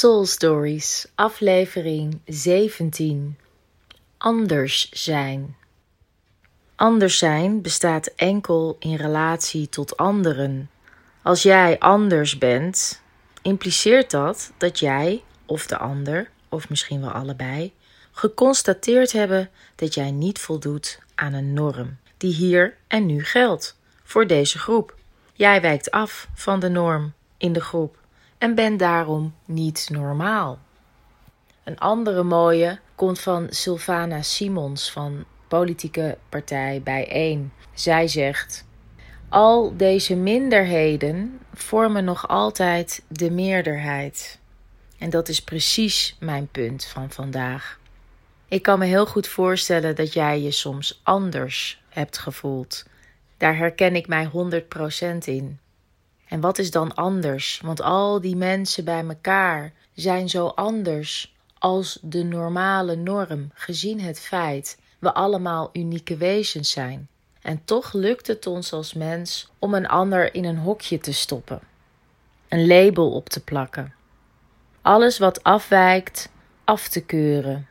Soul Stories, aflevering 17. Anders zijn. Anders zijn bestaat enkel in relatie tot anderen. Als jij anders bent, impliceert dat dat jij of de ander, of misschien wel allebei, geconstateerd hebben dat jij niet voldoet aan een norm die hier en nu geldt voor deze groep. Jij wijkt af van de norm in de groep en bent daarom niet normaal. Een andere mooie komt van Sylvana Simons van politieke partij Bijeen. Zij zegt: Al deze minderheden vormen nog altijd de meerderheid. En dat is precies mijn punt van vandaag. Ik kan me heel goed voorstellen dat jij je soms anders hebt gevoeld. Daar herken ik mij 100% in. En wat is dan anders? Want al die mensen bij elkaar zijn zo anders als de normale norm, gezien het feit we allemaal unieke wezens zijn. En toch lukt het ons als mens om een ander in een hokje te stoppen, een label op te plakken, alles wat afwijkt af te keuren.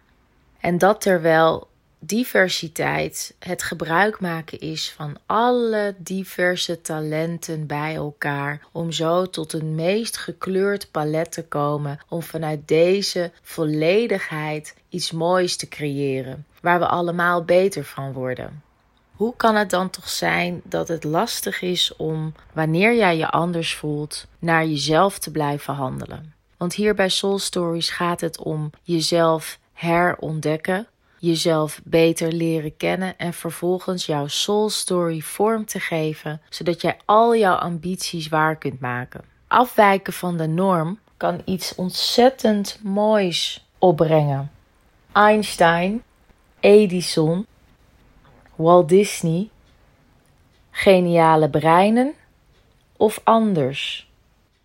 En dat terwijl diversiteit het gebruik maken is van alle diverse talenten bij elkaar om zo tot een meest gekleurd palet te komen om vanuit deze volledigheid iets moois te creëren waar we allemaal beter van worden. Hoe kan het dan toch zijn dat het lastig is om, wanneer jij je anders voelt, naar jezelf te blijven handelen? Want hier bij Soul Stories gaat het om jezelf herontdekken, jezelf beter leren kennen en vervolgens jouw soul story vorm te geven, zodat jij al jouw ambities waar kunt maken. Afwijken van de norm kan iets ontzettend moois opbrengen. Einstein, Edison, Walt Disney, geniale breinen of anders.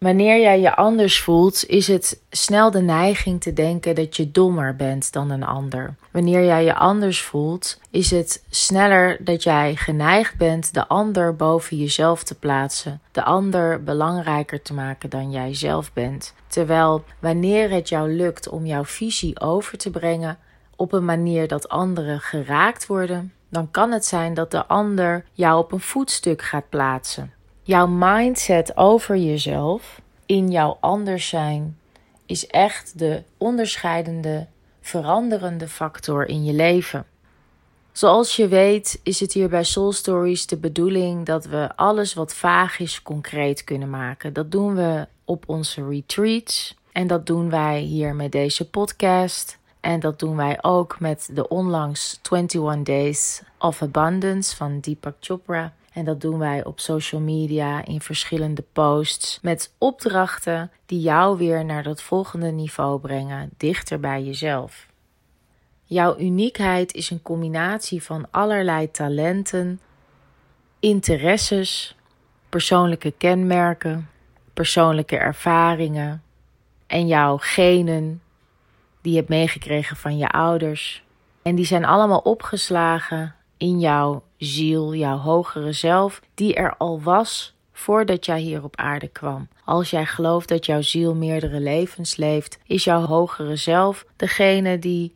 Wanneer jij je anders voelt, is het snel de neiging te denken dat je dommer bent dan een ander. Wanneer jij je anders voelt, is het sneller dat jij geneigd bent de ander boven jezelf te plaatsen, de ander belangrijker te maken dan jij zelf bent. Terwijl wanneer het jou lukt om jouw visie over te brengen op een manier dat anderen geraakt worden, dan kan het zijn dat de ander jou op een voetstuk gaat plaatsen. Jouw mindset over jezelf, in jouw anders zijn, is echt de onderscheidende, veranderende factor in je leven. Zoals je weet, is het hier bij Soul Stories de bedoeling dat we alles wat vaag is concreet kunnen maken. Dat doen we op onze retreats en dat doen wij hier met deze podcast. En dat doen wij ook met de onlangs 21 Days of Abundance van Deepak Chopra. En dat doen wij op social media in verschillende posts met opdrachten die jou weer naar dat volgende niveau brengen, dichter bij jezelf. Jouw uniekheid is een combinatie van allerlei talenten, interesses, persoonlijke kenmerken, persoonlijke ervaringen en jouw genen die je hebt meegekregen van je ouders. En die zijn allemaal opgeslagen in jouw ziel, jouw hogere zelf, die er al was voordat jij hier op aarde kwam. Als jij gelooft dat jouw ziel meerdere levens leeft, is jouw hogere zelf degene die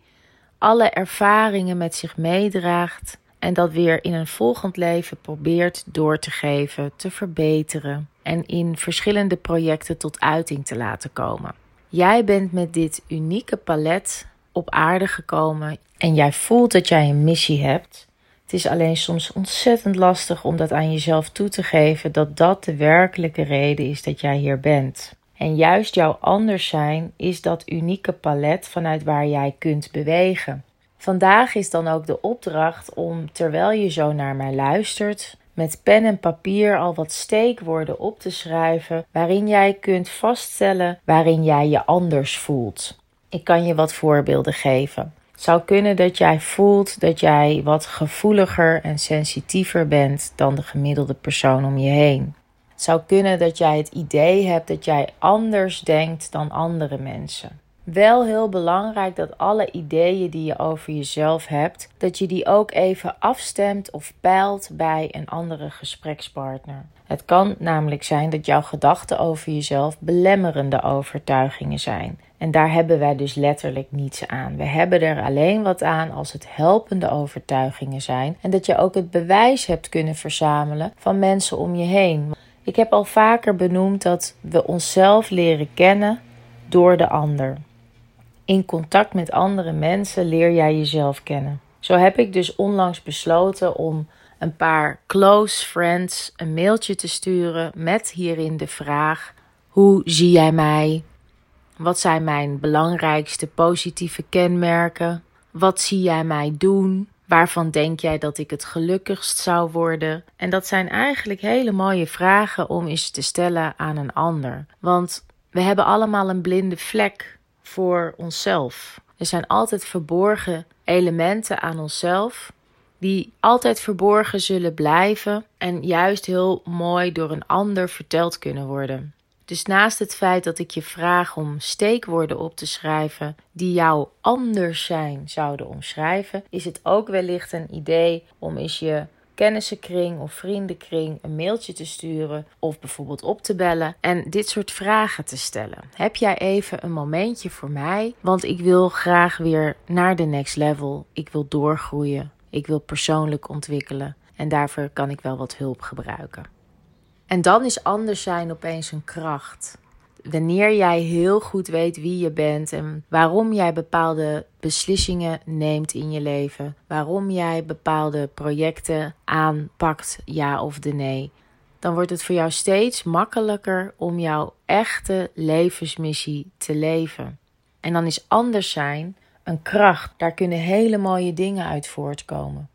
alle ervaringen met zich meedraagt en dat weer in een volgend leven probeert door te geven, te verbeteren en in verschillende projecten tot uiting te laten komen. Jij bent met dit unieke palet op aarde gekomen en jij voelt dat jij een missie hebt. Het is alleen soms ontzettend lastig om dat aan jezelf toe te geven dat dat de werkelijke reden is dat jij hier bent. En juist jouw anders zijn is dat unieke palet vanuit waar jij kunt bewegen. Vandaag is dan ook de opdracht om, terwijl je zo naar mij luistert, met pen en papier al wat steekwoorden op te schrijven waarin jij kunt vaststellen waarin jij je anders voelt. Ik kan je wat voorbeelden geven. Het zou kunnen dat jij voelt dat jij wat gevoeliger en sensitiever bent dan de gemiddelde persoon om je heen. Het zou kunnen dat jij het idee hebt dat jij anders denkt dan andere mensen. Wel heel belangrijk dat alle ideeën die je over jezelf hebt, dat je die ook even afstemt of peilt bij een andere gesprekspartner. Het kan namelijk zijn dat jouw gedachten over jezelf belemmerende overtuigingen zijn En daar hebben wij dus letterlijk niets aan. We hebben er alleen wat aan als het helpende overtuigingen zijn en dat je ook het bewijs hebt kunnen verzamelen van mensen om je heen. Ik heb al vaker benoemd dat we onszelf leren kennen door de ander. In contact met andere mensen leer jij jezelf kennen. Zo heb ik dus onlangs besloten om een paar close friends een mailtje te sturen met hierin de vraag: Hoe zie jij mij? Wat zijn mijn belangrijkste positieve kenmerken? Wat zie jij mij doen? Waarvan denk jij dat ik het gelukkigst zou worden? En dat zijn eigenlijk hele mooie vragen om eens te stellen aan een ander. Want we hebben allemaal een blinde vlek voor onszelf. Er zijn altijd verborgen elementen aan onszelf die altijd verborgen zullen blijven en juist heel mooi door een ander verteld kunnen worden. Dus naast het feit dat ik je vraag om steekwoorden op te schrijven die jou anders zijn zouden omschrijven, is het ook wellicht een idee om eens je kennissenkring of vriendenkring een mailtje te sturen of bijvoorbeeld op te bellen en dit soort vragen te stellen. Heb jij even een momentje voor mij? Want ik wil graag weer naar de next level. Ik wil doorgroeien. Ik wil persoonlijk ontwikkelen en daarvoor kan ik wel wat hulp gebruiken. En dan is anders zijn opeens een kracht. Wanneer jij heel goed weet wie je bent en waarom jij bepaalde beslissingen neemt in je leven, waarom jij bepaalde projecten aanpakt, ja of de nee, dan wordt het voor jou steeds makkelijker om jouw echte levensmissie te leven. En dan is anders zijn een kracht. Daar kunnen hele mooie dingen uit voortkomen.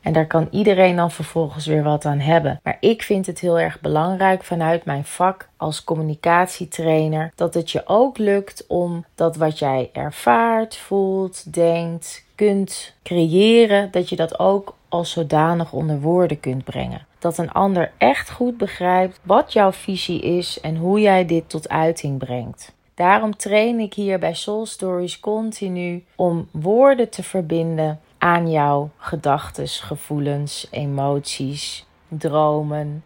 En daar kan iedereen dan vervolgens weer wat aan hebben. Maar ik vind het heel erg belangrijk vanuit mijn vak als communicatietrainer dat het je ook lukt om dat wat jij ervaart, voelt, denkt, kunt creëren, dat je dat ook als zodanig onder woorden kunt brengen. Dat een ander echt goed begrijpt wat jouw visie is en hoe jij dit tot uiting brengt. Daarom train ik hier bij Soul Stories continu om woorden te verbinden aan jouw gedachten, gevoelens, emoties, dromen,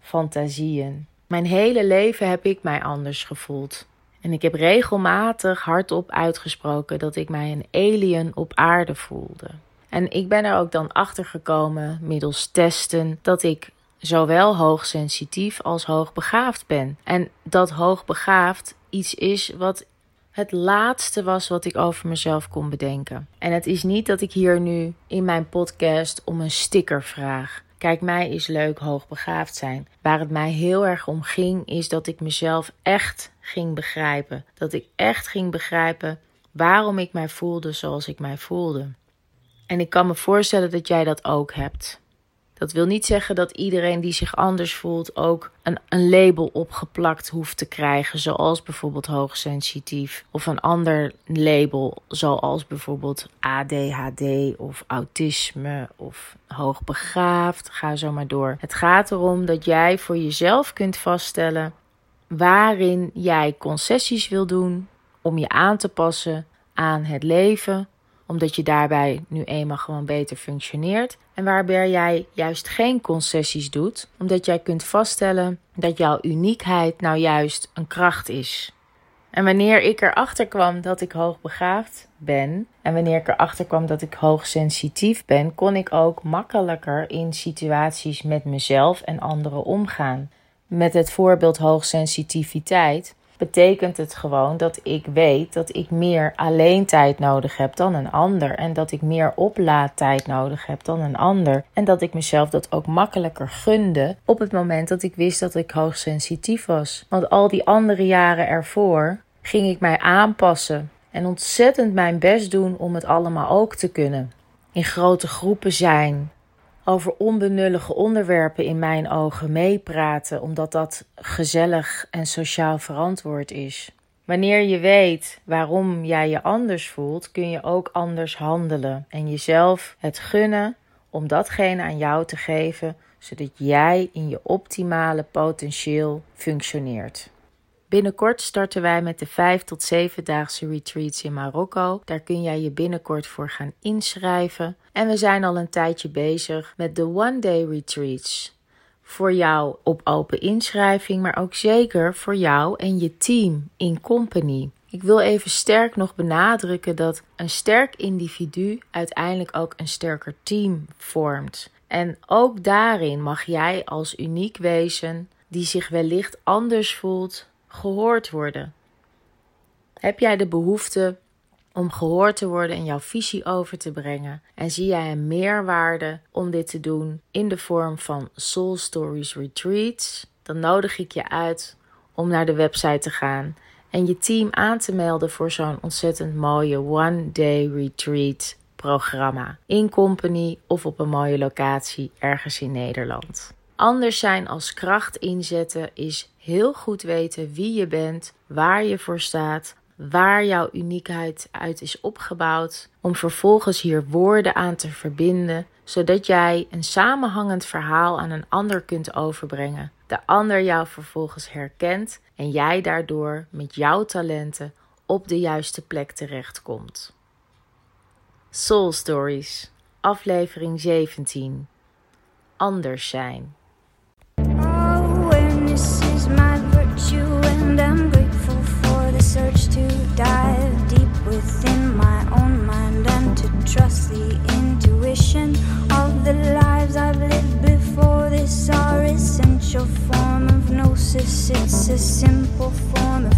fantasieën. Mijn hele leven heb ik mij anders gevoeld. En ik heb regelmatig hardop uitgesproken dat ik mij een alien op aarde voelde. En ik ben er ook dan achter gekomen middels testen dat ik zowel hoogsensitief als hoogbegaafd ben. En dat hoogbegaafd iets is wat het laatste was wat ik over mezelf kon bedenken. En het is niet dat ik hier nu in mijn podcast om een sticker vraag. Kijk, mij is leuk hoogbegaafd zijn. Waar het mij heel erg om ging, is dat ik mezelf echt ging begrijpen. Dat ik echt ging begrijpen waarom ik mij voelde zoals ik mij voelde. En ik kan me voorstellen dat jij dat ook hebt. Dat wil niet zeggen dat iedereen die zich anders voelt ook een, een label opgeplakt hoeft te krijgen, zoals bijvoorbeeld hoogsensitief, of een ander label, zoals bijvoorbeeld ADHD of autisme of hoogbegaafd. Ga zo maar door. Het gaat erom dat jij voor jezelf kunt vaststellen waarin jij concessies wil doen om je aan te passen aan het leven omdat je daarbij nu eenmaal gewoon beter functioneert. En waarbij jij juist geen concessies doet, omdat jij kunt vaststellen dat jouw uniekheid nou juist een kracht is. En wanneer ik erachter kwam dat ik hoogbegaafd ben en wanneer ik erachter kwam dat ik hoogsensitief ben, kon ik ook makkelijker in situaties met mezelf en anderen omgaan. Met het voorbeeld hoogsensitiviteit betekent het gewoon dat ik weet dat ik meer alleen tijd nodig heb dan een ander. En dat ik meer oplaadtijd nodig heb dan een ander. En dat ik mezelf dat ook makkelijker gunde op het moment dat ik wist dat ik hoogsensitief was. Want al die andere jaren ervoor ging ik mij aanpassen en ontzettend mijn best doen om het allemaal ook te kunnen. In grote groepen zijn, over onbenullige onderwerpen in mijn ogen meepraten, omdat dat gezellig en sociaal verantwoord is. Wanneer je weet waarom jij je anders voelt, kun je ook anders handelen en jezelf het gunnen om datgene aan jou te geven, zodat jij in je optimale potentieel functioneert. Binnenkort starten wij met de 5 tot 7 daagse retreats in Marokko. Daar kun jij je binnenkort voor gaan inschrijven. En we zijn al een tijdje bezig met de One Day Retreats. Voor jou op open inschrijving, maar ook zeker voor jou en je team in company. Ik wil even sterk nog benadrukken dat een sterk individu uiteindelijk ook een sterker team vormt. En ook daarin mag jij als uniek wezen, die zich wellicht anders voelt, gehoord worden. Heb jij de behoefte om gehoord te worden en jouw visie over te brengen? En zie jij een meerwaarde om dit te doen in de vorm van Soul Stories Retreats? Dan nodig ik je uit om naar de website te gaan en je team aan te melden voor zo'n ontzettend mooie One Day Retreat programma. In company of op een mooie locatie ergens in Nederland. Anders zijn als kracht inzetten is heel goed weten wie je bent, waar je voor staat, waar jouw uniekheid uit is opgebouwd, om vervolgens hier woorden aan te verbinden, zodat jij een samenhangend verhaal aan een ander kunt overbrengen. De ander jou vervolgens herkent en jij daardoor met jouw talenten op de juiste plek terechtkomt. Soul Stories, aflevering 17. Anders zijn. It's a simple form.